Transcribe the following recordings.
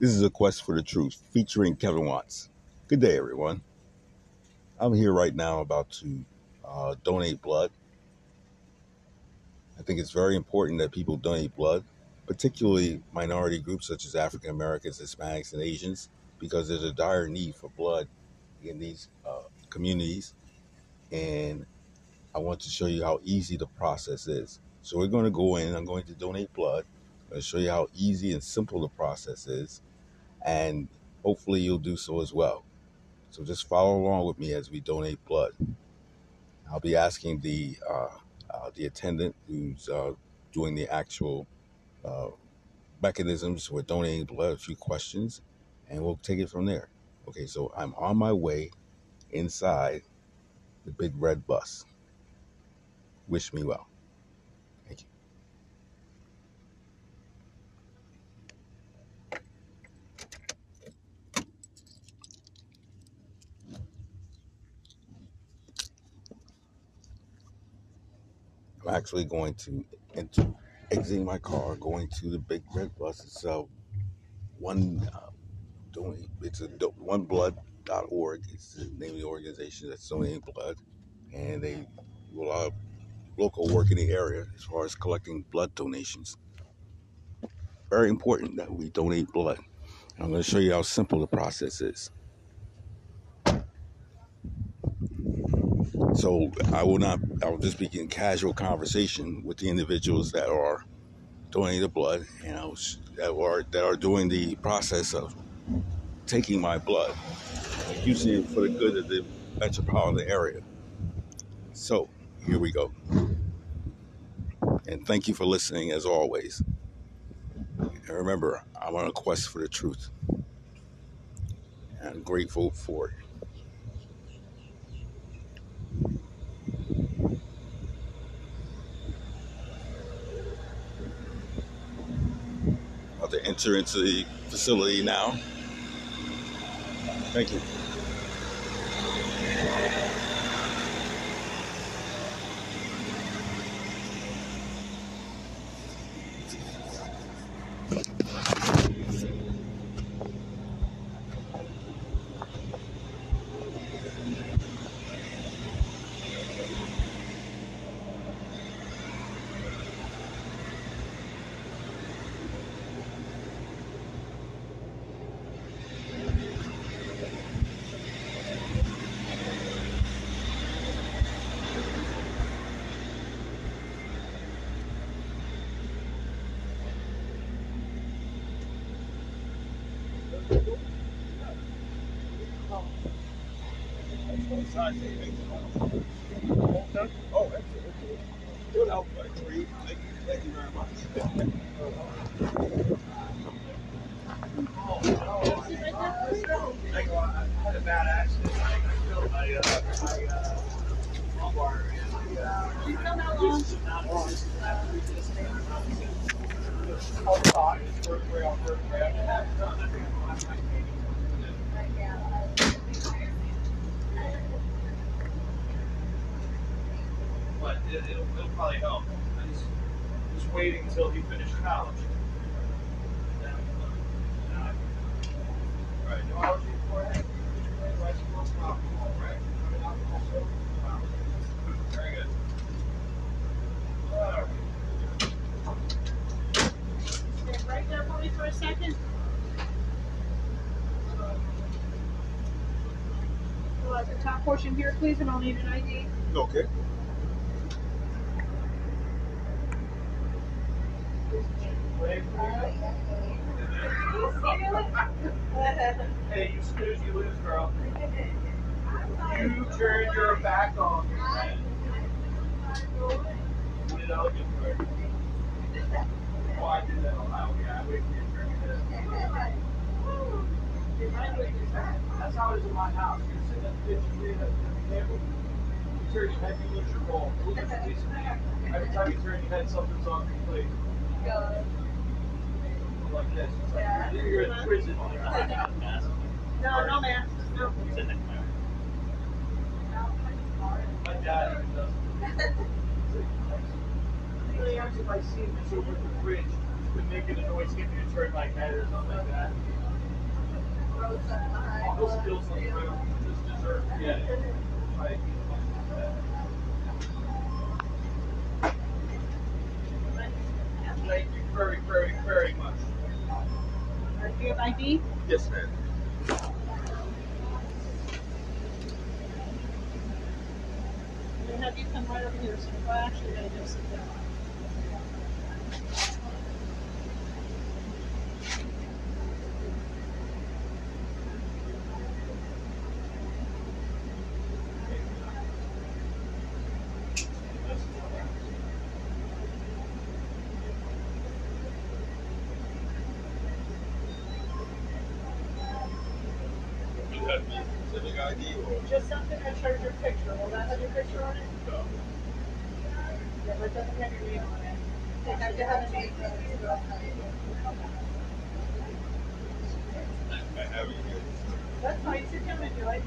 This is a quest for the truth featuring Kevin Watts. Good day, everyone. I'm here right now about to uh, donate blood. I think it's very important that people donate blood, particularly minority groups such as African Americans, Hispanics, and Asians, because there's a dire need for blood in these uh, communities. And I want to show you how easy the process is. So we're going to go in, I'm going to donate blood. To show you how easy and simple the process is and hopefully you'll do so as well. So just follow along with me as we donate blood. I'll be asking the uh, uh, the attendant who's uh, doing the actual uh, mechanisms for donating blood a few questions, and we'll take it from there. Okay, so I'm on my way inside the big red bus. Wish me well. Actually going to enter, exiting my car, going to the big red bus. It's uh, one uh, doing it's a do- oneblood.org. It's the name of the organization that's donating blood, and they do a lot of local work in the area as far as collecting blood donations. Very important that we donate blood. And I'm going to show you how simple the process is. So I will not. I will just be in casual conversation with the individuals that are donating the blood, you know, that are that are doing the process of taking my blood, using it for the good of the metropolitan area. So here we go, and thank you for listening as always. And remember, I'm on a quest for the truth, and I'm grateful for it. About to enter into the facility now. Thank you. Oh, absolutely. Good help, Thank you, thank you very much. I had a bad accident. I filled my, uh, my, uh, lumbar and my, uh, outside, it's vertebrae on vertebrae. I've had it done. I think it's my But it, it'll, it'll probably help. I just, just waiting until he finished college. Then, uh, now I- All right, no allergy for it? Right, no problem, right? I mean, alcohol, so, wow. Very good. All right. Stand right there for me for a second. Fill out the top portion here, please, and I'll need an ID. Okay. Hey, you snooze, you lose, girl. You turn your back on me, man. You know, you turn. Oh, I did that on Ohio, yeah, I wait for you to turn your head. That's how it is in my house. You're sitting at the kitchen, you at the table. You turn your head, you lose your bowl. Every time you turn your head, something's on your. Like this. You're, in prison. No, no man. No. My dad even does. Usually, if I see him, it's over the been making a noise, getting to turn my head or something like that. All skills on the road just deserve, yeah. Thank you very, very, very much. Do you have ID? Yes, ma'am. I'm gonna have you come right over here, so I actually gotta go sit down. Just something that shows your picture, will that have your picture on it? No. Yeah, but it doesn't have your name on it. It has to have a name. I have it here. That's fine, sit down and do it.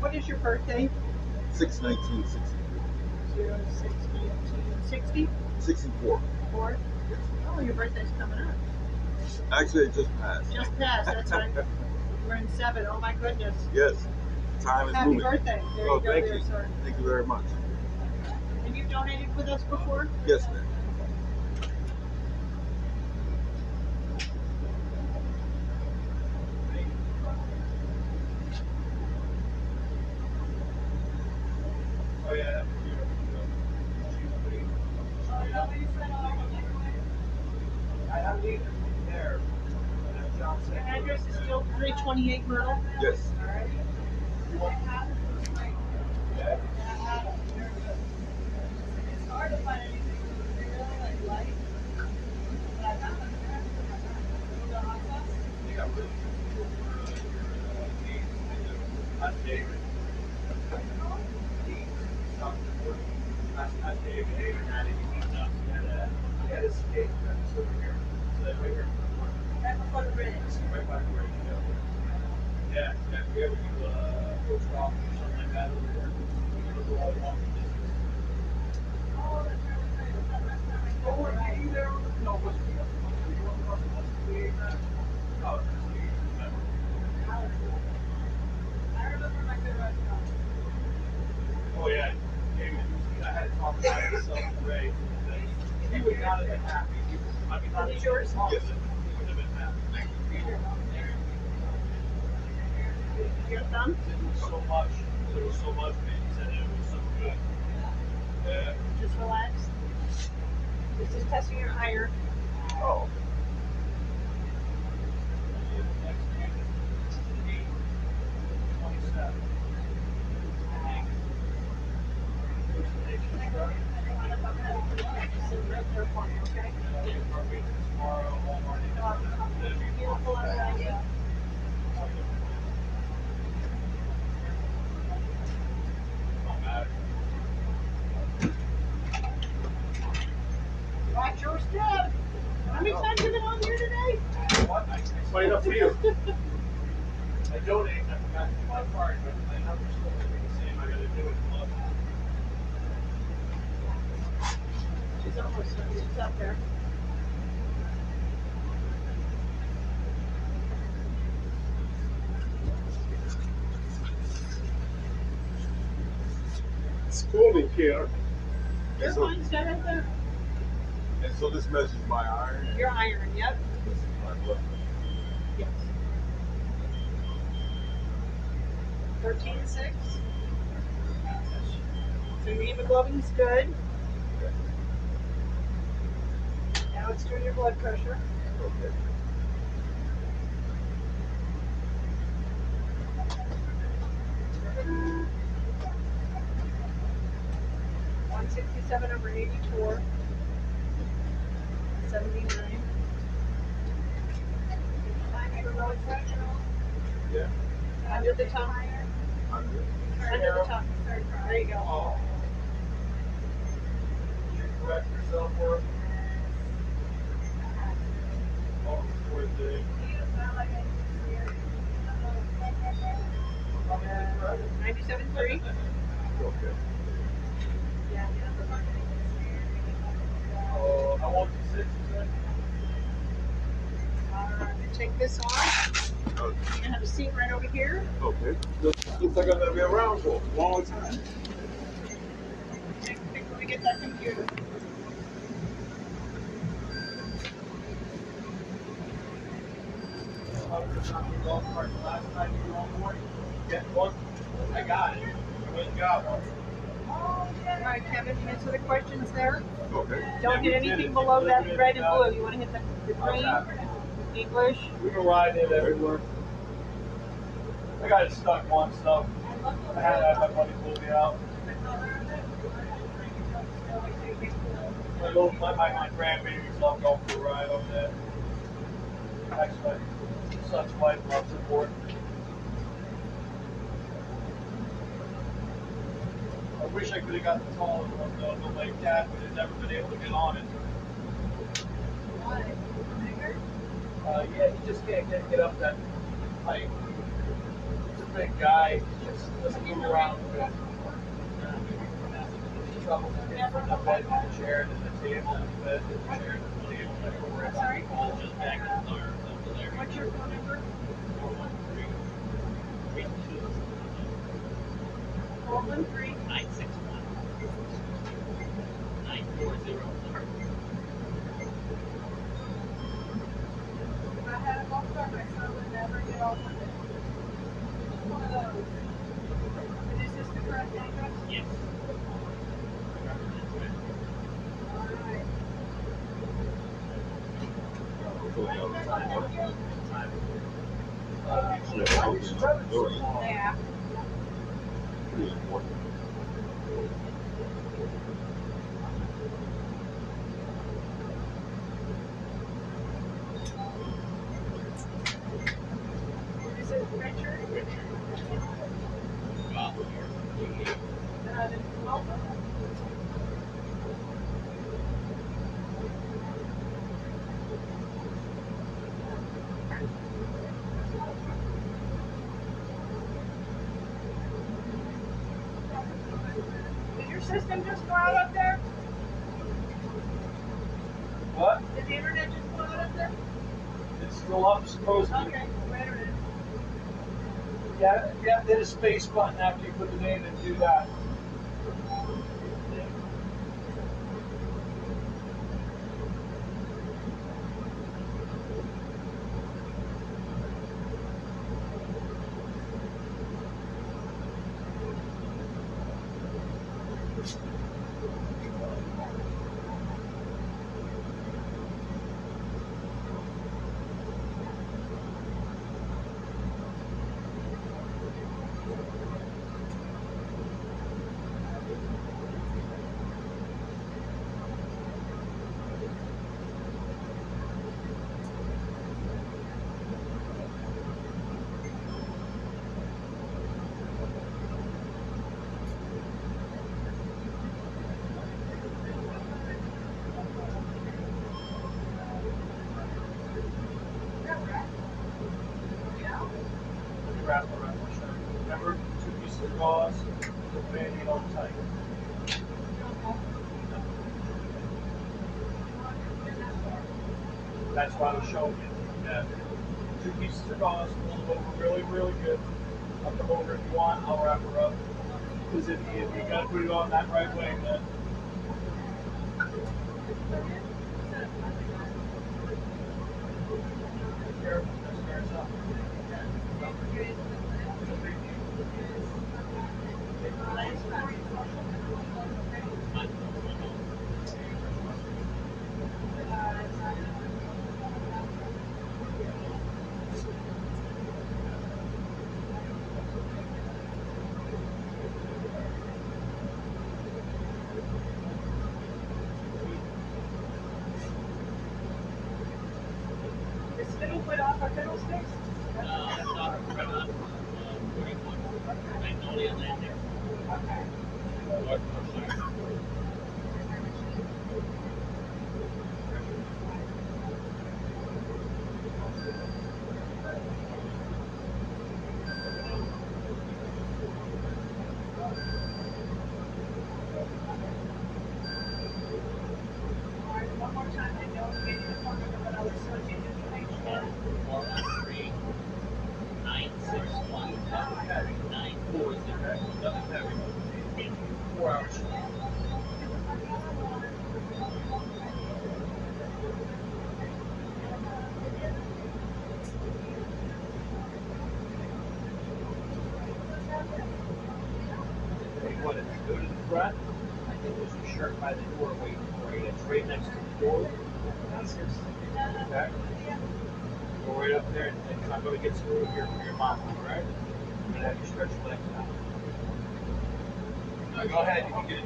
What is your birthday? Six nineteen sixty Zero six eighteen sixty sixty four. four. Oh, your birthday's coming up. Actually, it just passed. Just passed, that's right. We're in seven. Oh my goodness. yes. Time is Happy moving. birthday. There Oh, you go thank there, you. sir. Thank you very much. And you've donated with us before? Yes, ma'am. 28 months. Oh, he would not have been happy. He I mean, not Is yours? Yes, he would have been happy. Your thumb? There was so much, there was so much. He said it was so good. Yeah. Just relax. This is testing your iron. Oh. Sit right there for me, okay? Beautiful idea. Watch your step. How many times have you been on here today? Explain up to you. I donate, I forgot to do my part, but my number's still gonna be the same, I gotta do it. Look. She's almost, up there. School me, Pierre. Your so, mine's got there. and so this measures my iron. Your iron, yep. This is my blood. Yes. Thirteen six. So your hemoglobin's good. Doing your blood pressure. Okay. One sixty-seven over eighty-four. Seventy-nine. Yeah. Under the tongue. Good. Under the tongue. There you go. Oh. You correct yourself for? Oh, for the. Ninety-seven three. Okay. Uh, I want the six, you said? Alright, take this off. You're have a seat right over here. Okay. Looks, looks like I'm gonna be around for a long time. Let me get that computer. I was just on the golf cart last night, you know, morning. Get one. I got it. And got one. Alright, Kevin, answer the questions there. Okay. Don't hit anything below that red and blue. You wanna hit the, the green, English. We can ride it everywhere. I got it stuck once though. I had to have my buddy pull me out. My little, my, my, my grandbabies love going for a ride over there. Actually, my son's wife loves it for it. I wish I could have got the taller one though, the lake cat, but I've never been able to get on it. Why? Uh, yeah, he just can't get, get up that height. He's a big guy, he just doesn't move around good. Trouble getting from the bed to the chair to the table, the bed to the chair to the table. Sorry? Just back and forth. What's your phone number? Four one three. Nine six one. Nine four zero four. If I had a cart, my son would never get off of it. One of those. And is this the correct address? Yes. brother's hit a space button after you put the name in and do that. Wrap around my shirt. Remember, two pieces of gauze, the band-aid on tight. That's why I was showing you. Yeah. Two pieces of gauze, pull them over really, really good. Them over if you want, I'll wrap her up. Because if you, if you gotta put it on that right way,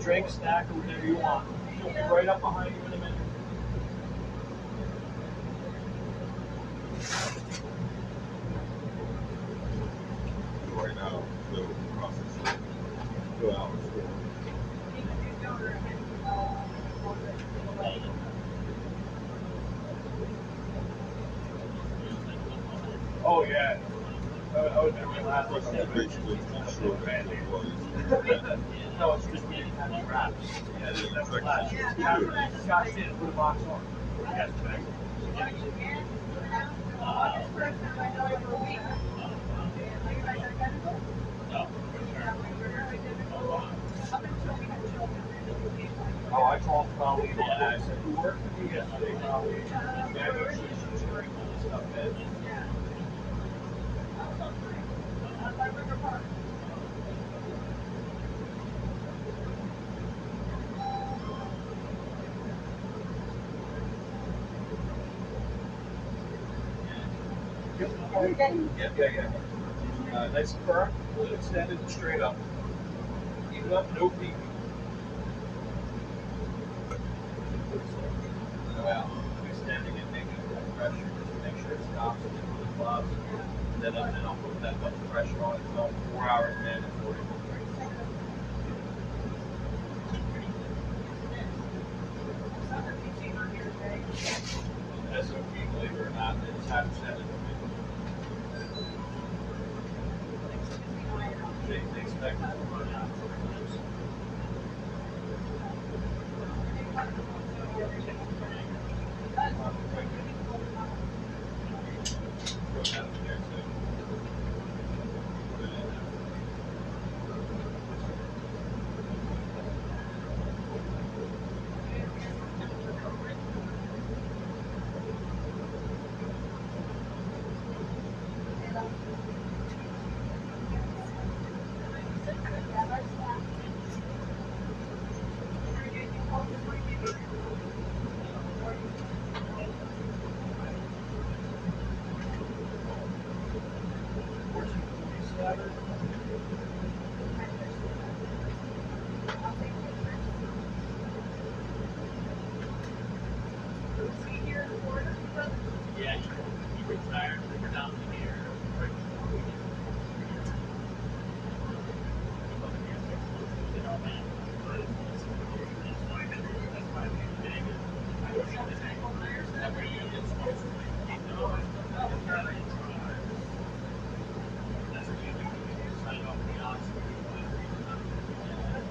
drink, snack, or whatever you want. box on. Yep. Yeah, yeah, yeah. Uh, nice and firm, really extended and straight up. Even up, no peak. Wow. Extending and making it pressure, just make sure it stops and then the. Then up and I'll put that much pressure on. It's about four hours, man, and 40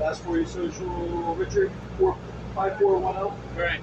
last for your social, Richard. Four five four one zero. Right.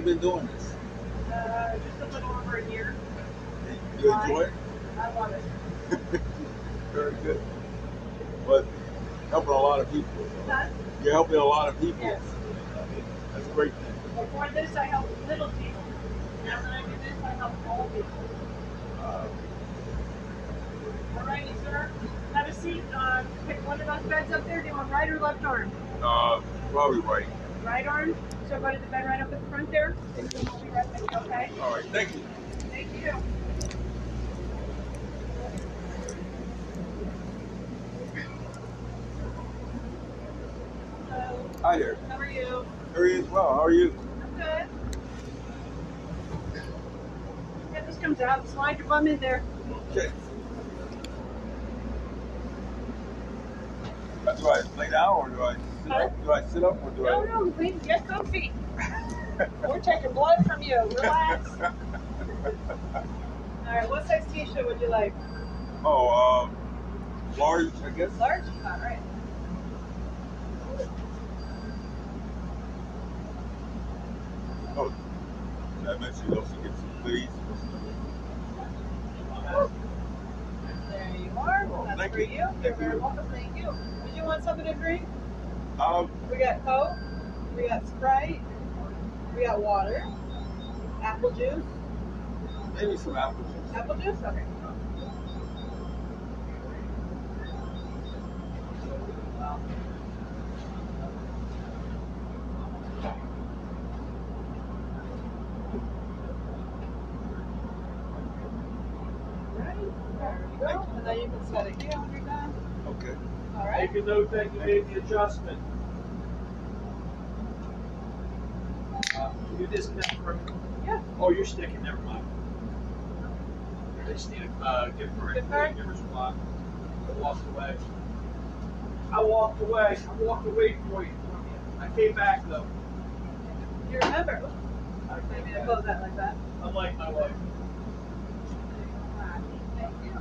You been doing this? Uh, just a little over a year. You enjoy it? I love it. Very good. But helping a lot of people. Huh? You're helping a lot of people. Yes. That's a great thing. Before this, I helped little people. Now that I do this, I help all people. Uh, All righty, sir. Have a seat. Uh, pick one of those beds up there. Do you want right or left arm? uh, probably right. Right arm. So go to the bed right up at the front there. And we'll be right you, okay? All right. Thank you. Thank you. Hello. Hi there. How are you? He is. Well, how are you? I'm good. Yeah, this comes out. Slide your bum in there. Okay. Do I lay down or do I sit Huh? up? Do I sit up or do No, I? no, please get comfy. We're taking blood from you. Relax. All right, what size t-shirt would you like? oh, um, large, I guess. Large? All right. Oh, I mention you also get some goodies? There you are. Oh, That's thank for you. you. You're Thank very you. welcome. Thank you. Did you want something to drink? Um, We got Coke. We got Sprite. We got water. Apple juice. maybe some apple juice. Apple juice? Okay. Right. There you go. And then you can set it here when you're done. Okay. All right. Make a note that you made the adjustment. Uh, can you disconnect for? Yeah. Oh, you're sticking. Never mind. I just need a uh, gift card. Gift card? Give her some luck. I walked away. I walked away. I walked away for you. I came back though. You remember? I Maybe came to back. close that like that. Unlike my wife. Thank you.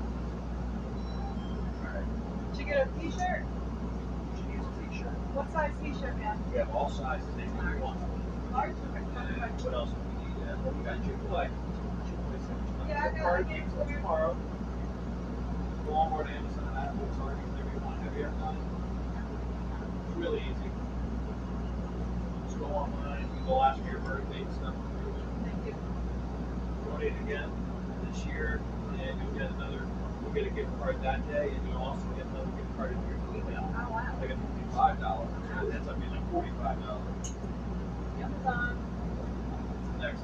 Alright. Did you get a t-shirt? She needs a t-shirt. What size t-shirt, man? We have all sizes. Anything you want. What else do we need? Uh, we got Chick-fil-A. Yeah, I got- Card I gave games it tomorrow. Walmart, Amazon, Apple, Target, whatever you want. Have you ever done it? It's really easy. Just go online. You go ask for your birthday and stuff. Thank you. Donate again this year, and you'll get another. You'll get a gift card that day, and you'll also get another gift card in your email. Oh, wow. Like a fifty-five dollars. So that's up to like forty-five dollars. Next.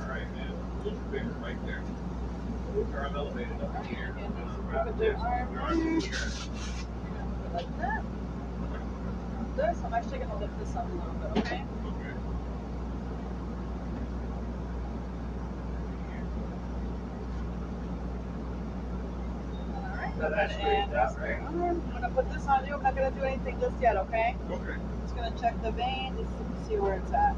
All right, man. Put your finger right there. Or I'm elevated up here. Put the arm like that. This, I'm actually gonna lift this up a little bit, okay? Okay. Alright, Now go that's ahead and out, right? I'm gonna put this on you. I'm not gonna do anything just yet, okay? Okay. Just gonna check the vein, just to see where it's at.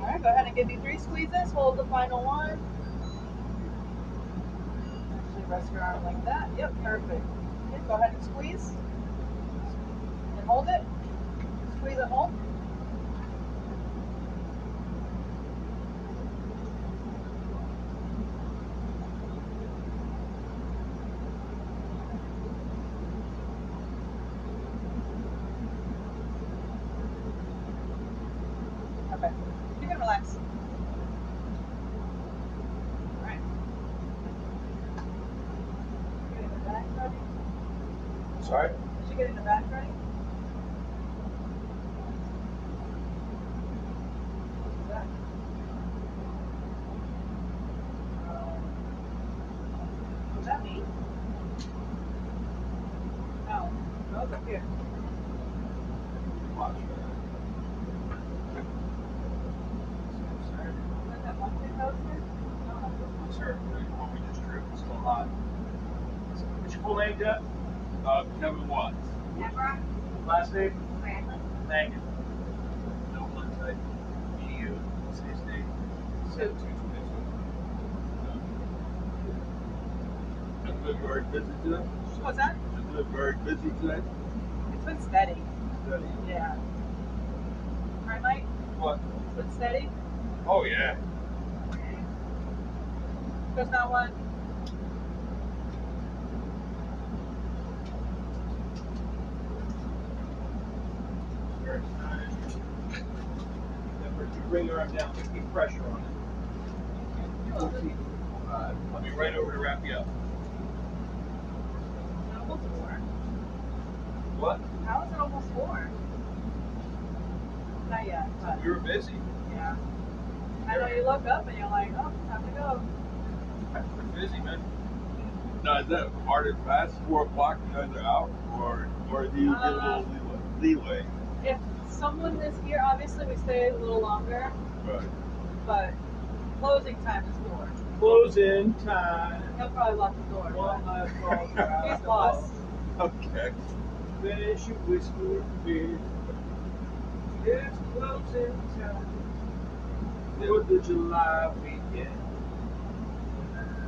Alright, go ahead and give me three squeezes. Hold the final one. Actually, rest your arm like that. Yep, perfect. Okay, go ahead and squeeze. And hold it. Squeeze and hold. Okay. You can relax. Alright. Getting the back ready? Sorry? Is she getting the? Back. What's that mean? No. No, it's up here. Watch. Is that one thing that was here? No. Sir, what we just drew, it's still hot. What's your full name, Jeff? Uh, Kevin Watts. Deborah Last name? Bradley. Thank you. No blood type. EU. What's his name? Sue. Has it been very busy today? What's that? Has been very busy today? It's been steady. Steady. Yeah. Right, Mike? What? It's been steady. Oh, yeah. There's not one. Very nice. Deborah, you bring your arm down, keep pressure on it. Uh, I'll be right over to wrap you up. Almost four. What? How is it almost four? Not yet, but We were busy. yeah. I know you look up and you're like, oh, time to go. We're busy, man. Now, is that hard and fast? Four o'clock, you guys are out? Or, or do you get a Uh, little leeway? If someone is here, obviously we stay a little longer, Right. but closing time is four. Closing time. He'll probably lock the door. One last call He's alcohol. lost. Okay. Finish your whiskey and beer. It's closing time. Fourth of July weekend.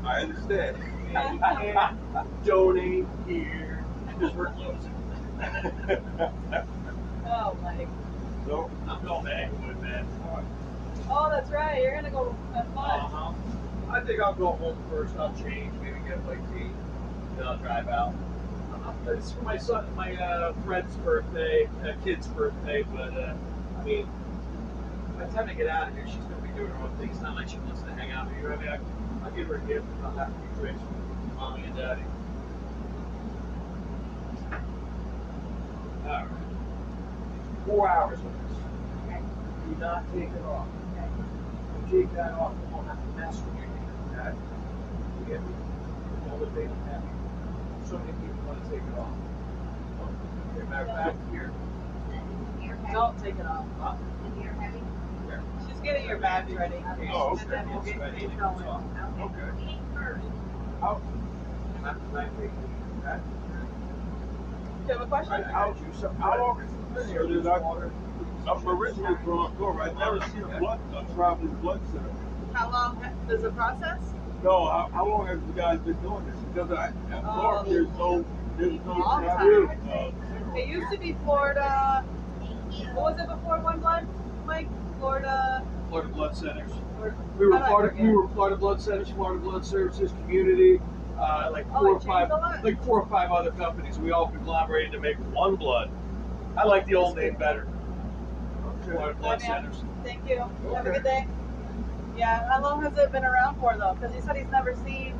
I understand. And donate here because we're closing. Oh, Mike. so I'm going to Englewood, man. Oh, that's right. You're gonna go have fun. Uh-huh. I think I'll go home first. I'll change, maybe get a bite to eat, then I'll drive out. It's for my son, my uh, friend's birthday, uh, kid's birthday, but uh, I mean, by the time I get out of here, she's gonna be doing her own thing. It's not like she wants to hang out with you. I mean, I, I'll give her a gift and I'll have a few drinks with mommy and daddy. All right. Four hours of this. Okay. Do not take it off. Okay. You take that off, you won't have to mess with your hand. Okay? You get me? All the big heavy. So many people want to take it off. Okay, matter of fact, here. Don't take it off. Huh? You're heavy. She's getting your bags ready. Oh, And then we'll okay. get Ready oh. you going. go. Okay. Eat first. How? Not the night week. Okay? Do you have a question? How, how long has it been here? There's water. I'm originally from Clover. I've never seen a blood, a traveling blood center. How long does the process? No, how, how long have you guys been doing this? Because I, at Oh. Florida, there's no, there's no Long time. It used to be Florida. What was it before One Blood, Mike? Florida. Florida Blood Centers. Or, We were How do I Florida, forget? we were Florida Blood Centers, Florida Blood Services, Community, uh, like Oh, four it or five, like four or five other companies. We all conglomerated to make one blood. I like the old name better. Florida Blood Bye. Centers. Thank you. Have a good day. Yeah. How long has it been around for though? Because he said he's never seen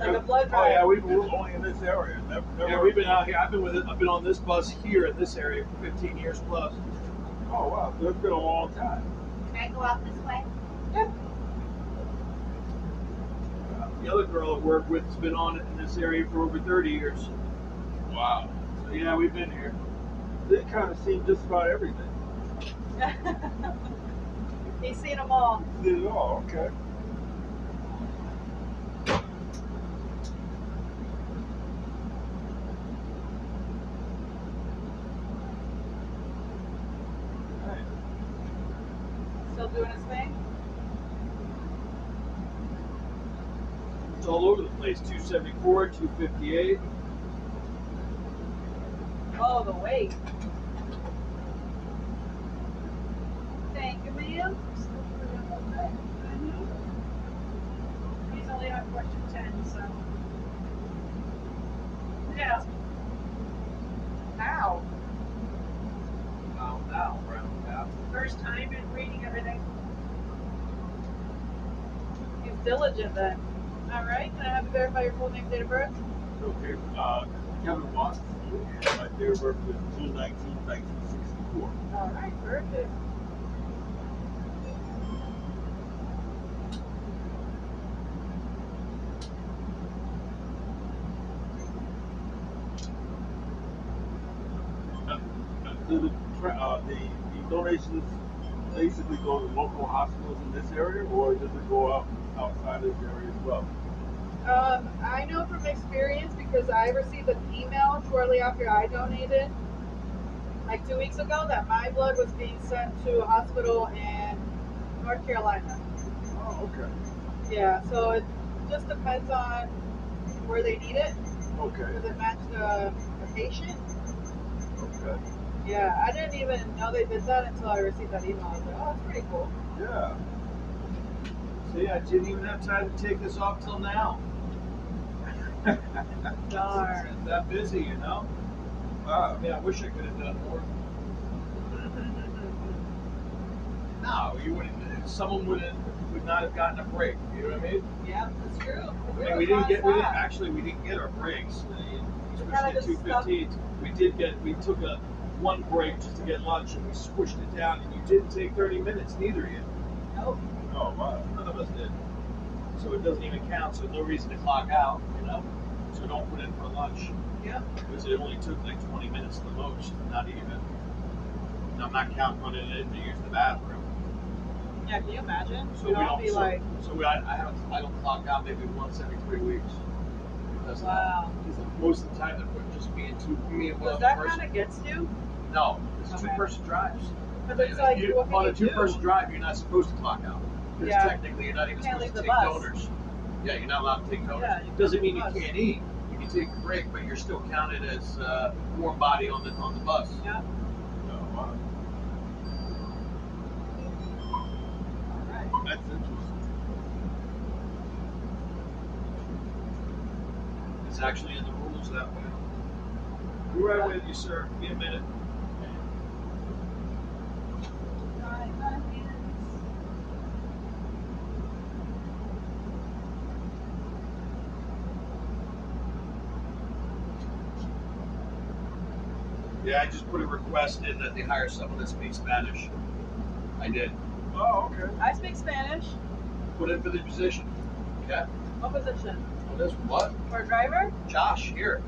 like a blood Oh yeah, we were only in this area. Never, never Yeah, we've been out here. I've been with it. I've been on this bus here in this area for 15 years plus. Oh wow, so it's been a long time. Can I go out this way? The other girl I work with has been on it in this area for over 30 years. Wow. So yeah, we've been here. They kind of seen just about everything. He's seen them all. Did it all, okay. Still doing his thing. It's all over the place. 274, 258. Oh, the weight. Thank you, ma'am. He's only on question 10, so. Yeah. Now, round out. First time in reading everything. Diligent then. All right, can I have you verify your full name, date of birth? Okay, uh, Kevin Watts, and my date of birth was June 19, 1964. All right, perfect. Uh, the, uh, the, the donations basically go to local hospitals in this area, or does it go out outside this area as well? Um, I know from experience because I received an email shortly after I donated, like two weeks ago, that my blood was being sent to a hospital in North Carolina. Oh, okay. Yeah, so it just depends on where they need it. Okay. Does it match the, the patient? Okay. Yeah, I didn't even know they did that until I received that email. I was like, oh, that's pretty cool. Yeah. See, I didn't even have time to take this off till now. Darn. It's that busy, you know? Wow. I mean, I wish I could have done more. No, you wouldn't. Someone would have would not have gotten a break. You know what I mean? Yeah, that's true. I mean, we didn't get. We didn't actually. We didn't get our breaks. Uh, kinda Especially just two fifteen. We did get. We took a one break just to get lunch, and we squished it down. And you didn't take thirty minutes, neither of you. Nope. Oh, wow. None of us did. So it doesn't even count. So no reason to clock out. You know. So don't put in for lunch. Yeah. Because it only took like 20 minutes the most, not even. And I'm not counting running in to use the bathroom. Yeah, can you imagine? So We'd we don't. be so, like, so we, I, I don't. I don't clock out maybe once every three weeks. That's wow. Because most of the time they're just me and two, me and one Does other that person. kind of gets you? No, it's Okay. two person drives. Because it's like, you, what can on you a two person do? drive, you're not supposed to clock out. Because Yeah. technically, you're not even Can't supposed leave to the take bus. donors. Yeah, you're not allowed to take donors. Yeah, you can't Doesn't leave mean the you bus. can't eat. You can take a break, but you're still counted as uh, warm body on the on the bus. Yeah. Oh, wow. All right. That's interesting. It's actually in the rules that way. Be right with you, sir. Give me a minute. Yeah, I just put a request in that they hire someone that speaks Spanish. I did. Oh, okay. I speak Spanish. Put in for the position. Yeah. What position? On this what? For a driver? Josh here.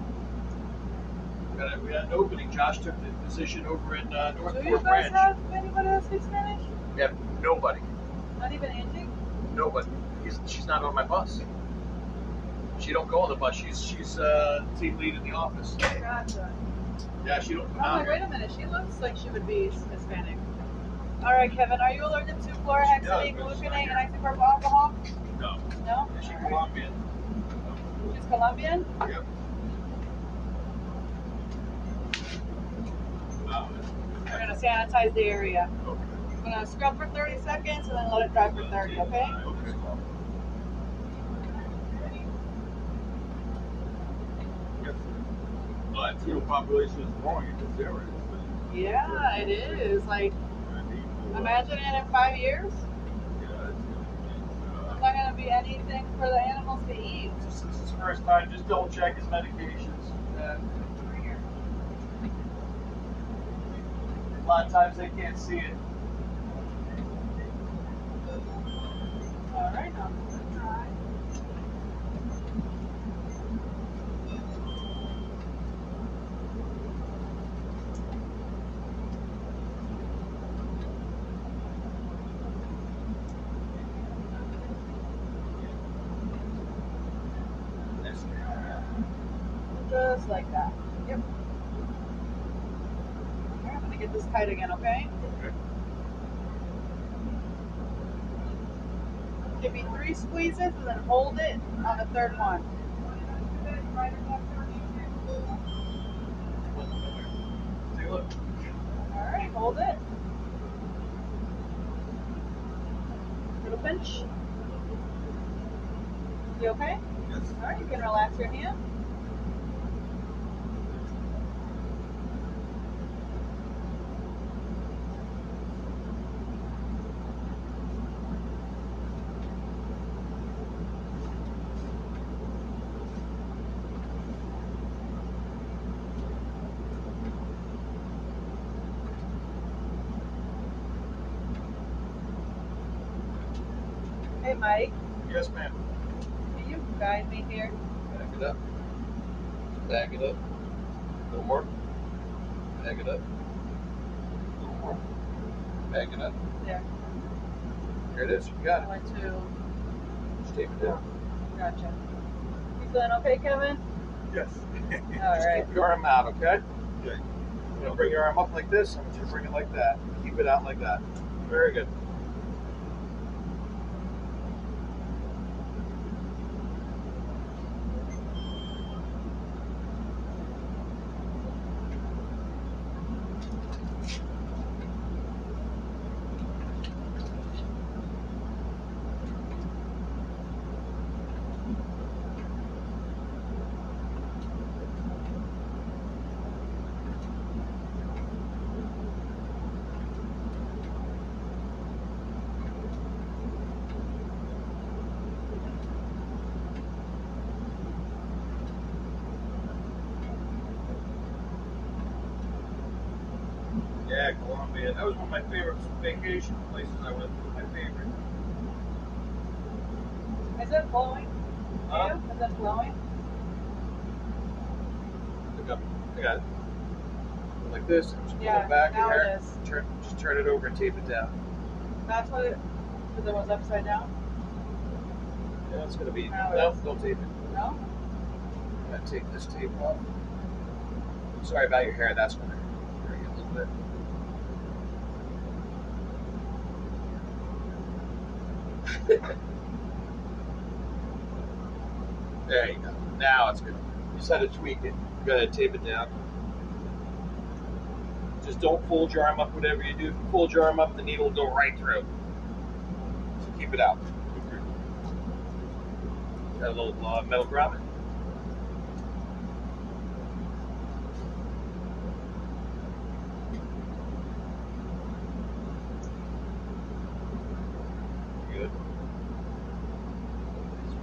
We got, a, we got an opening. Josh took the position over in uh, North Do you guys Branch. have anybody that speaks Spanish? We have nobody. Not even Angie? Nobody. He's, she's not on my bus. She don't go on the bus. She's she's uh, team lead in the office. Gotcha. Yeah, she don't come I'm out like, here. wait a minute, she looks like she would be Hispanic. All right, Kevin, are you allergic to chlorhexidine, Yeah, but she's not gluconate, and isopropyl alcohol? No. No? Is she. Colombian? She's Colombian? Yep. Wow. We're gonna sanitize the area. Okay. I'm gonna scrub for 30 seconds and then let it dry for 30, okay? Okay. Latino population is growing in this area. Yeah, it is. Like, I need more- imagine it in five years. It's, There's not gonna be anything for the animals to eat. This is his first time. Just double check his medications. Uh, a lot of times they can't see it. All right. Just like that. Yep. Okay, I'm gonna get this tight again, okay? Okay. Give me three squeezes and then hold it on the third one. Take a look. All right, hold it. Little pinch. You okay? Yes. All right, you can relax your hand. Hey, Mike, Yes, ma'am. can you guide me here? Back it up. Back it up. A little more. Back it up. A little more. Back it up. There. Here it is. You got it. One, two. Just tape it down. Gotcha. You feeling okay, Kevin? Yes. All Just right. keep your arm out, okay? Okay. You know, bring your arm up like this. I want you to bring it like that. Keep it out like that. Very good. Yeah, That was one of my favorite vacation places I went to. My favorite. Is it blowing? Huh? Yeah, Is it blowing? Look up. I got it. Like this. Just pull Yeah, it back now here. it is. Turn, just turn it over and tape it down. That's what it, because it was upside down? Yeah, it's gonna be. Now no, don't tape it. No? I'm gonna take this tape off. Sorry about your hair. That's gonna hurt you a little bit. There you go. Now it's good. You just had to tweak it. You gotta tape it down. Just don't fold your arm up. Whatever you do, if you fold your arm up, the needle will go right through. So keep it out. Got a little uh, metal grommet. Good.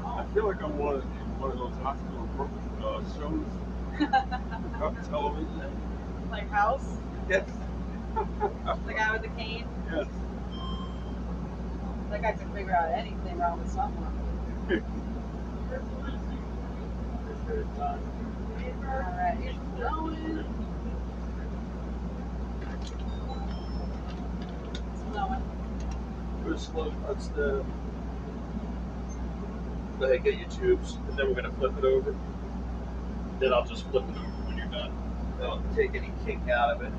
I feel like I'm one hospital uh, shows on television. Like House? Yes. The guy with the cane? Yes. That guy can figure out anything wrong with someone. Alright, here's blowing. It's blowing. We're slow. That's the. Go ahead, get your tubes, and then we're gonna flip it over. Then I'll just flip it over when you're done. Don't take any kink out of it.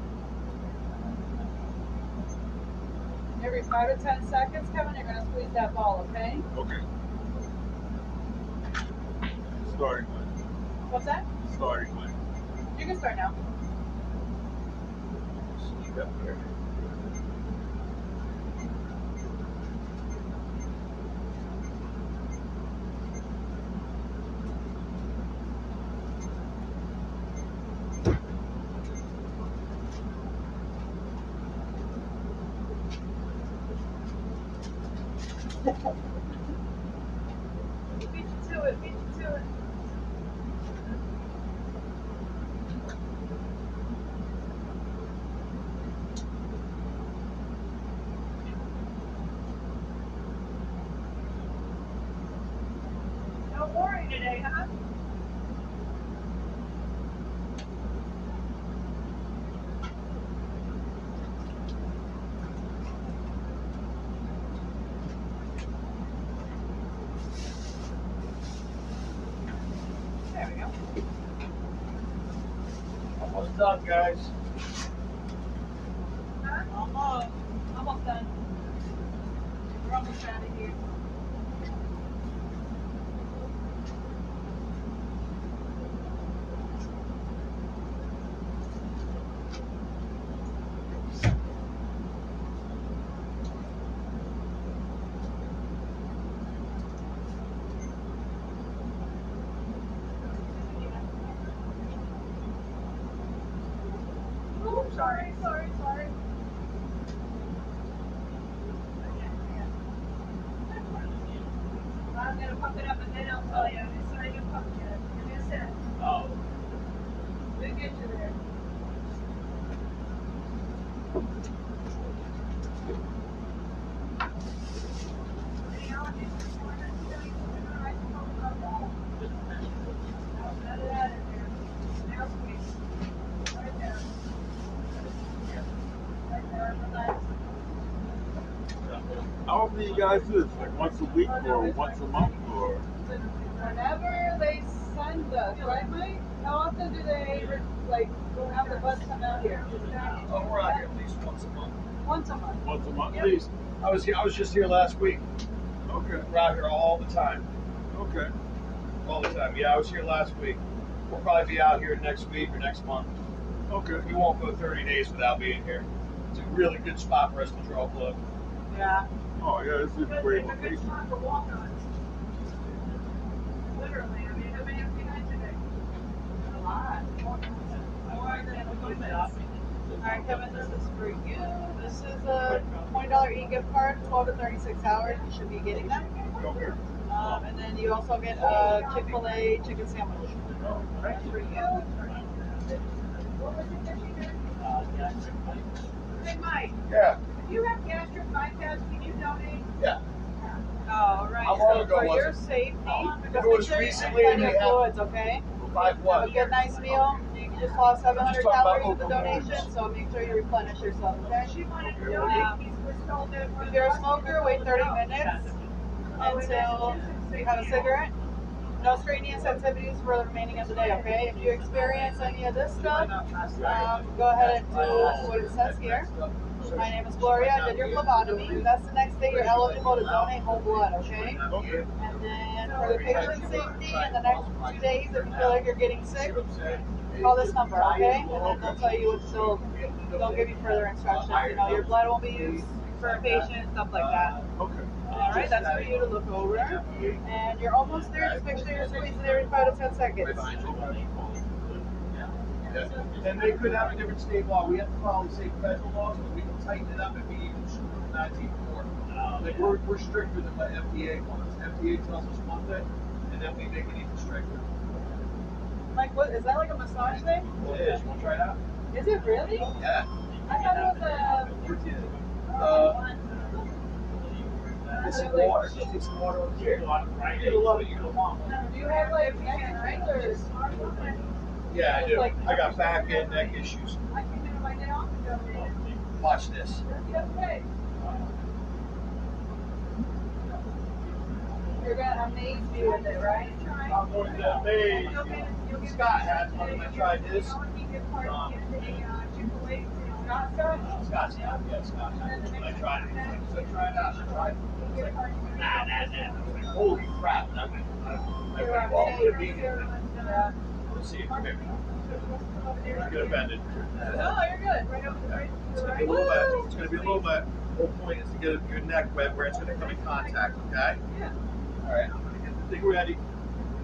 Every five to ten seconds, Kevin, you're gonna squeeze that ball, okay? Okay. Starting line. What's that? Starting line. You can start now. Sneak up here. Beat you to it, beat you to it. boring today, huh? There we go. Almost done, guys. Almost. Almost done. We're almost out of here. Oh, sorry, sorry, sorry. I'm gonna pump it up and then I'll tell you. It's not even pumped yet. Give me a sec. Oh. We'll get you there. How often do you guys do this? Like once a week or once a month or? Whenever they send us, right, Mike? How often do they like have the bus come out here? Oh, we're out here at least once a month. Once a month. Once a month? At least. I was here. I was just here last week. Okay. We're out here all the time. Okay. All the time. Yeah, I was here last week. We'll probably be out here next week or next month. Okay. We won't go 30 days without being here. It's a really good spot for us to draw blood. Yeah. Oh yeah, this is a great It's a good location. spot for walk-ons. Literally, I mean, how many have we had today? A lot. Alright, Kevin, this is for you. This is a twenty dollar e-gift card, twelve to thirty-six hours. You should be getting. Okay. Um, and then you also get a Chick-fil-A chicken sandwich. That's for you. Hey, Mike, Yeah. If you have gastric bypass, can you donate? Yeah. Oh, right. How long so ago for was your it? safety, because it was sure you recently drink and plenty they of fluids, okay? Five Have what? a good, nice meal. You just lost 700 just talking about calories with the open donation, so make sure you replenish yourself, okay? She wanted to donate. If you're a smoker, wait 30 minutes until you have a cigarette. No strenuous activities for the remaining of the day, okay? If you experience any of this stuff, um, go ahead and do what it says here. My name is Gloria. I did your phlebotomy. That's the next day you're eligible to donate whole blood, okay? And then for the patient safety, in the next two days, if you feel like you're getting sick, call this number, okay? And then they'll tell you what they'll, they'll give you further instructions. You know, your blood won't be used for a patient, stuff like that. Okay. All right, that's for you to look over. And you're almost there. Just make sure you're squeezing every five to ten seconds. And they could have a different state law. We have to follow the same federal laws, but we can tighten it up and be even stricter than that even more. Like we're, we're stricter than what FDA wants. FDA tells us one thing, and then we make it even stricter. Like, what is that? Like a massage thing? It is. You want to try it out? Is it really? Yeah. I thought it was a YouTube. Uh, It's some water. Just take some water over here. You're gonna love it. You're gonna want one. Do you have like neck or? Yeah, I do. I got back and neck issues. I can do it right now. Watch this. You're gonna amaze me with it, right? I'm going to amaze you. Scott had one and I tried his. Um, Scott's not. Yeah, Scott's not. I tried it. I tried it out. I tried it. It's like, nah, nah, nah. I was like, holy crap. And I went, I, I went, well, I'm be here. Let's see. Come here. I'm bend it. No, you're good. Right over right. It's gonna be a little bit. It's gonna be a little bit. The whole point is to get your neck wet where it's gonna come in contact. Okay. Yeah. All right. I'm gonna get the thing ready.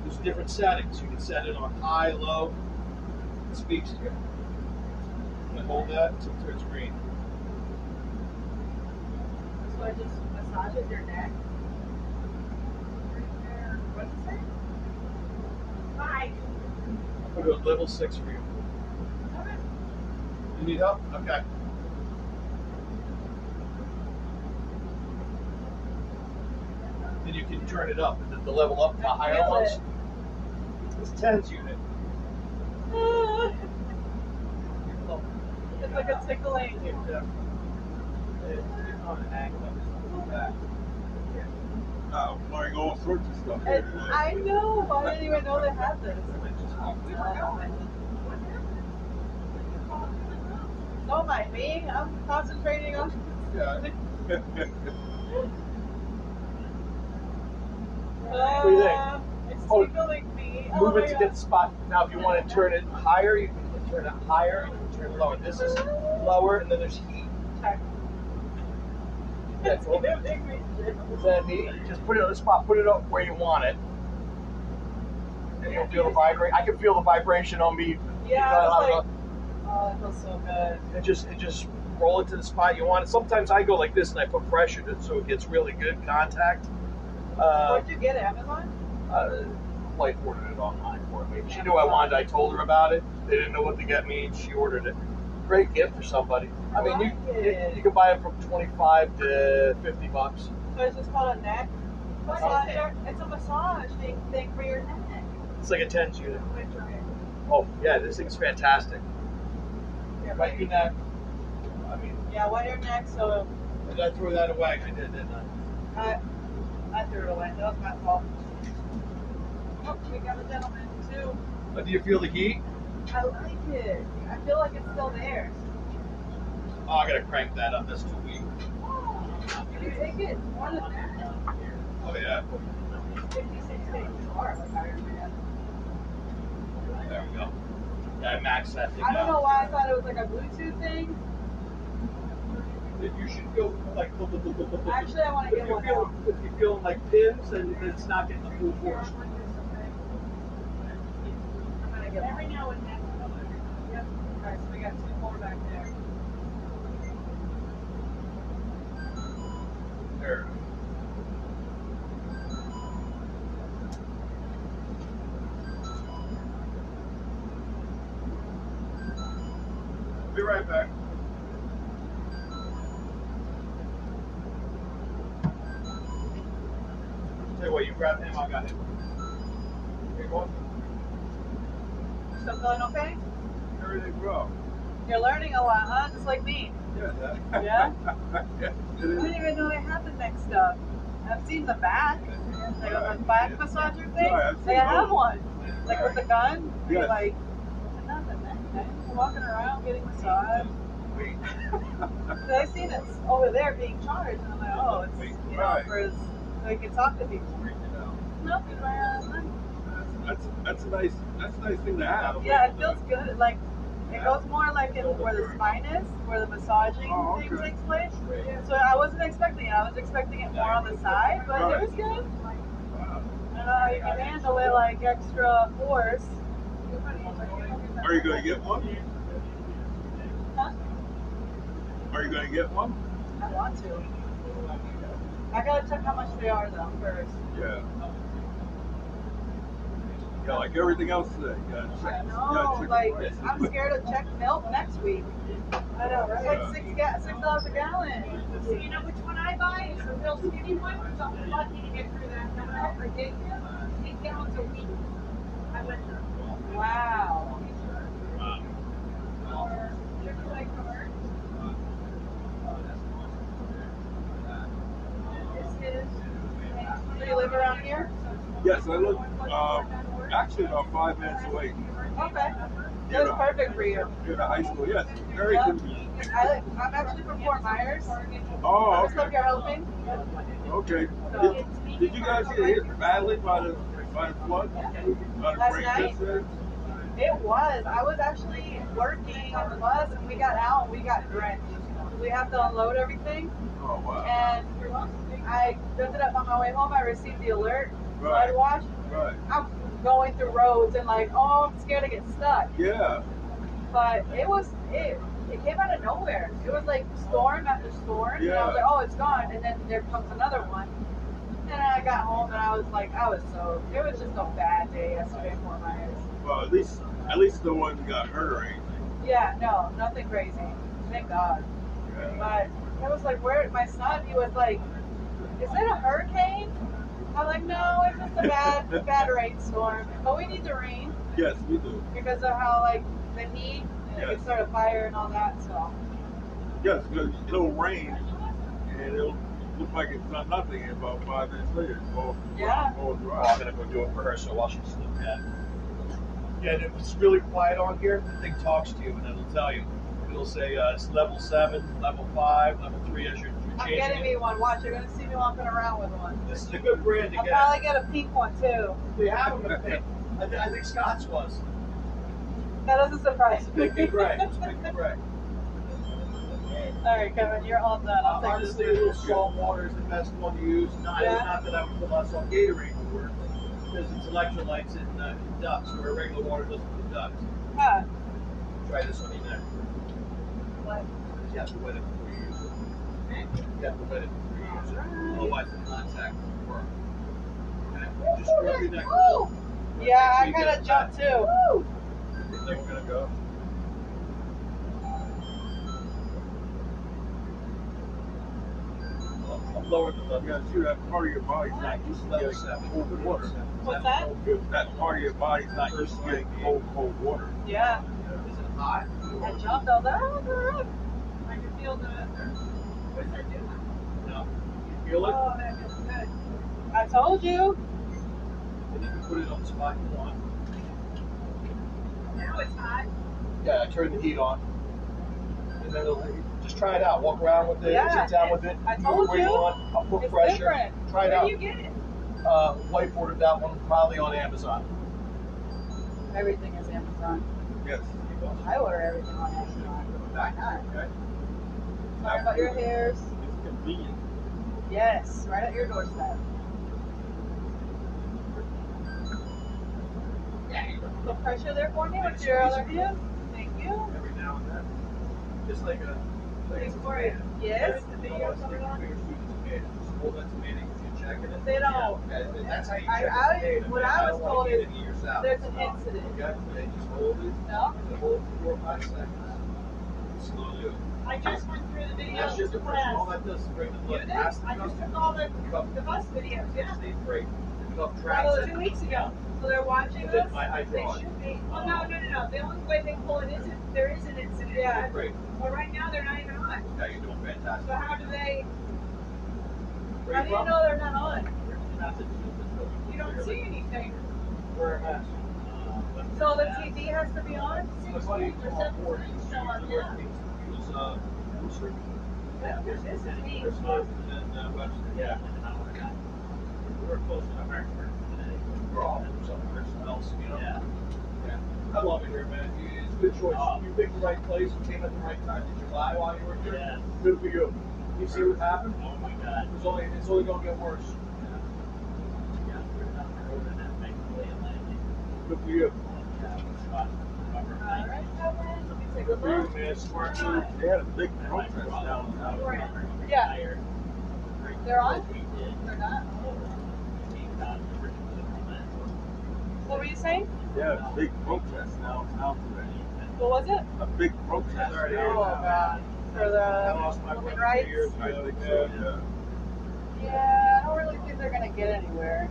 There's different settings. You can set it on high, low. It speaks to you. And hold that until it turns green. So I just massages your neck. Right there. What's it say? Five. I'll go to level six for you. Okay. You need help? Okay. Then you can turn it up, the, the level up, the I higher feel ones. it. It's TENS unit. Ah. It's like a tickling. It, uh, it, it's on an angle. It's back. Uh, learning all sorts of stuff. And I know. I didn't even know they had this. Don't mind me. I'm concentrating on. Yeah. What do you think? Uh, It's Oh, tickling me. Move oh it to God. get the spot. Now, if you want to turn it higher, you can turn it higher. You can turn it lower. This is lower, and then there's heat. That's all. It's giving me shit. Is that neat? Just put it on the spot. Put it up where you want it. And you'll feel the vibration. I can feel the vibration on me. Yeah, You I was like, oh, it feels so good. and just and just roll it to the spot you want. Sometimes I go like this and I put pressure to it so it gets really good contact. Uh, Where'd you get it? Amazon? uh, wife ordered it online for me. She knew I wanted. I told her about it. They didn't know what to get me, and she ordered it. Great gift for somebody. I mean, you, Like you, it. you can buy it from twenty five to fifty bucks. So it's just called a neck massager. It's a massage thing, thing for your neck. It's like a 10 unit. Oh yeah, this thing's fantastic. Yeah, Right your neck. I mean, yeah, wet your neck. So did I throw that away? I did, didn't I? I, I threw it away. That was my fault. Oh, we got a gentleman too. But do you feel the heat? I like it. I feel like it's still there. Oh, I gotta crank that up. That's too weak. Can you take it more than that? Oh yeah. 56 days. Or like Iron Man. There we go. I maxed that thing I don't out. know why I thought it was like a Bluetooth thing. You should feel like. Actually, I want to If get you one feel, now. if you feel like pins, then it's not getting the full force. I'm gonna get every now and then. Yep. Alright, so we got two more back there. There. Right back. Tell you what, you grab him, I got him. You go. Still feeling okay? Everything grow. You're learning a lot, huh? Just like me. Yeah. That, Yeah? yeah. I didn't even know they had the neck stuff. I've seen the back, like a back massager thing. Right, I've seen Like I have one, like with the gun. Yes. like, not the neck. I'm walking around getting massaged. So I've seen it over there being charged, and I'm like, oh, it's you know for his, so he can talk to people. Nothing, man. That's that's a nice that's a nice thing to have. Yeah, it feels good. Like it goes more like in where the spine is, where the massaging Oh, thing okay. takes place. So I wasn't expecting it. I was expecting it more on the side, but Right. it was good. Wow. I don't know how uh, you can handle it like extra force. Are you going to get one? Huh? Are you going to get one? I want to. I gotta check how much they are though first. Yeah. Yeah, like everything else today. You gotta check. I know. Gotta check like, I'm scared to check milk next week. I know, right? Yeah. Like six ga- six dollars a gallon. So you know which one I buy? It's the real skinny one. So I'm lucky to get through that. No matter if I get eight gallons a week. I went through. Wow. Chick-fil-A card. This is. Do you live around here? Yes, I live um, actually about five minutes away. Okay. Was perfect for you. Near the high school. Yes, very Yeah. convenient. I, I'm actually from Fort Myers. Oh, just hope okay. you're helping. Okay. Did, did you guys get hit badly by the by the flood? By the Last night? It was. I was actually working on the bus and we got out and we got drenched. We have to unload everything. Oh wow. And I ended up on my way home. I received the alert, flood Right. watch. Right. I'm going through roads and like, oh, I'm scared to get stuck. Yeah. But it was it. It came out of nowhere. It was like storm after storm. And I was like, oh, it's gone. And then there comes another one. And I got home and I was like, I was so. It was just a bad day yesterday Fort Myers. Well, at least at least no one got hurt or anything. Yeah, no, nothing crazy. Thank God. Yeah. But it was like where my son, he was like, "Is it a hurricane?" I'm like, no, it's just a bad, a bad rainstorm. But we need the rain Yes, we do. because of how like the heat and it Yes. can start a fire and all that. So Yes, because it'll rain and it'll look like it's not nothing, and about five minutes later, it's all, Yeah. all Well. I'm gonna go do it for her, so while she's asleep, yeah. And if it's really quiet on here, the thing talks to you, and it'll tell you. It'll say uh, it's level seven, level five, level three as you're, you're I'm changing getting it. me one. Watch, you're gonna see me walking around with one. This is a good brand to I'll get. probably get a pink one too. They have them in pink. I, th- I think Scott's was. That doesn't surprise me. Pink and gray. It's pink and gray. All right, Kevin, you're all done. I'll Uh, take honestly, this. a little salt water is the best one to use. Not, Yeah. not that I would put less on Gatorade because it's electrolytes in, uh, in ducks, where regular water doesn't do ducks. Huh. Try this on your neck. What? You have to wet it before you use it. You have to wet it before you use it. Otherwise, the contact won't work. Okay? Just scrub your neck. Yeah, I you kind of jumped too. Then we're gonna go. I'm lower than You level. gotta see that part of your body's not used to Level getting seven. cold water. What's that? That part of your body's not used to getting cold, cold water. Yeah. Is it hot? I jumped all that. I can feel the. What's that doing? No. You feel it? Oh, that feels good. I told you. And then you put it on the spot you want. Now it's hot. Yeah, I turn the heat on. And then it'll, just try it out. Walk around with it. Yeah, sit down with it. I do told where you you. want. I'll put It's pressure. different. Try it Where out. do you get it? Uh, whiteboarded that one probably on Amazon. Everything is Amazon. Yes. I order everything on Amazon. Why not? Okay. Sorry about your hairs. It's convenient. Yes, right at your doorstep. Put pressure there for me with your other hand. Thank you. Every now and then. Just like a. Yes. They don't. That's I- I- what. I was told is there's an incident. No? I just went through the video. That's just the first. All that does is bring the blood I just took all the, the bus videos, yeah. The cup That traps was it. two weeks ago. So they're watching us. I, I They draw it. should be. Well, no, no, no, no. The only way they pull it is if there is an incident. Yeah. Great. But right now, they're not even on. Yeah, you're doing fantastic. So how do they? How do you know they're not on? You don't see anything. Wear a mask. So the TV has to be on. My buddy was on board. He was, he was, working. he was, uh. This is me. Uh. Yeah. We're close enough. We're all somewhere else, you know? Yeah. Yeah. I love it here, man. It's a good choice. You picked the right place. You came at the right time. Did you lie while you were here? Yeah. Good for you. You see what happened? Oh my God. It's only, it's only gonna get worse. Yeah, we're not recording that, thankfully, and Good for you. yeah, All right, Kevin. Let me take a Good look. man. Smart move. They had a big protest brother, downtown. Yeah. They're on? They're not. He got the original comment. What were you saying? Yeah, big protest now today. What was it? A big protest Sorry, Oh downtown. God. For the lost women rights. years I think so, yeah. Yeah, I don't really think they're gonna get anywhere.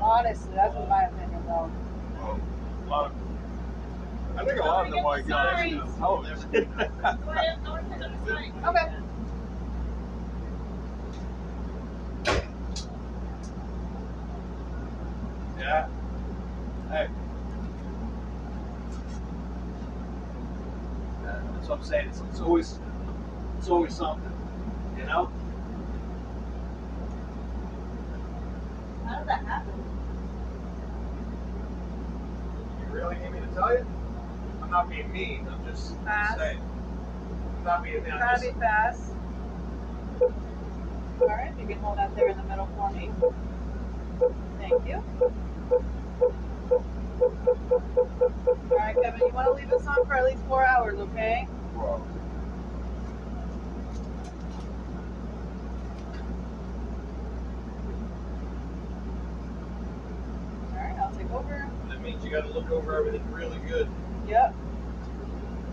Honestly, that's what my opinion, though. well, a lot of, I think a lot of them want to get on Signs. television. Go ahead, go ahead, that's fine. Okay. Yeah. Hey. Uh, That's what I'm saying. It's, it's always, it's always something, you know. How did that happen? You really need me to tell you? I'm not being mean. I'm just Fast. saying. I'm not being mean. I'm Gotta just, be fast. All right, you can hold that there in the middle for me. Thank you. All right, Kevin, you want to leave this on for at least four hours, okay? Well, All right, I'll take over. that means you got to look over everything really good. Yep.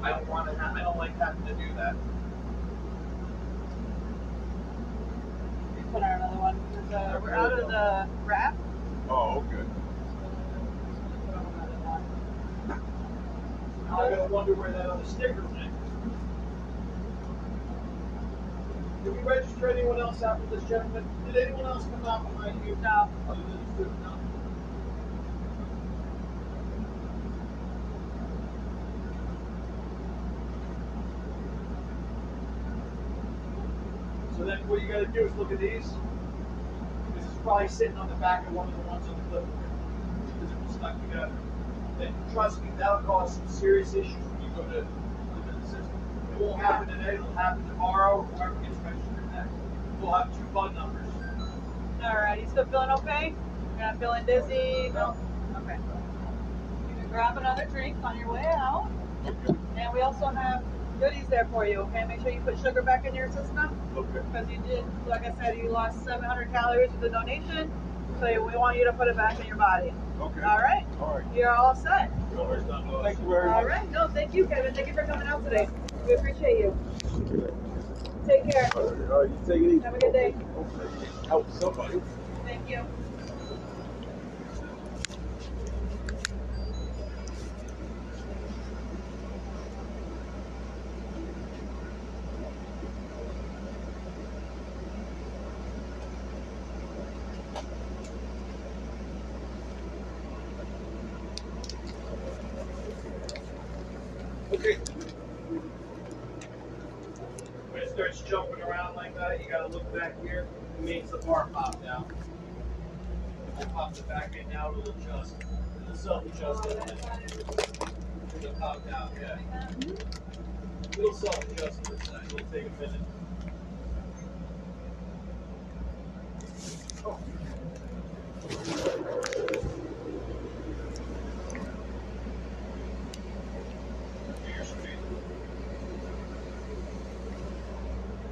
I don't want to. Ha- I don't like having to do that. Put on another one. There's uh, we're out of the wrap. Oh, okay. Now I gotta wonder where that other sticker went. Did we register anyone else after this gentleman? Did anyone else come out behind you? No. Other than the student? No. So then what you gotta do is look at these. This is probably sitting on the back of one of the ones on the clipboard. Because it was stuck together. Trust me, that'll cause some serious issues when you go to at the system. It won't happen today, it'll happen tomorrow, whoever gets registered next. We'll have two fund numbers. All right. You still feeling okay? You're not feeling dizzy? No. Okay. You can grab another drink on your way out. And we also have goodies there for you. Okay. Make sure you put sugar back in your system Okay. because you did, like I said, you lost 700 calories with the donation. So we want you to put it back in your body. Okay. All right. All right. You're all set. Thank you very much. right. No, thank you, Kevin. Thank you for coming out today. We appreciate you. Take care. All right, all right, you take it easy. Have a good day. Okay. Help somebody. Thank you. Okay. When it starts jumping around like that, you gotta look back here. It means the bar popped out. If it pops it back in now, it'll adjust. It'll self-adjust. It'll pop out, yeah. It'll self-adjust in a second. It'll take a minute.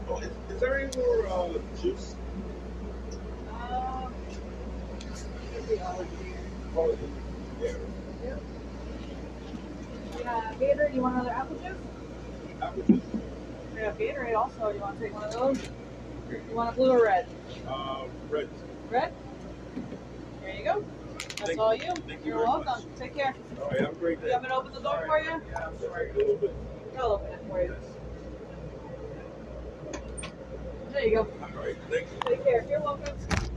Oh, is, is there any more uh, juice? Um, Oh, yeah. yeah, Gator, you want another apple juice? Apple juice. We have Gatorade also. You want to take one of those? You want a blue or red? Uh, red. Red? There you go. That's Thank- all you. thank you You're very welcome. Take care. All right, a great You want me to open the door for you? Yeah, I'm sorry. A little bit. I'll open it for you. There you go. All right, thank you. Take care. You're welcome.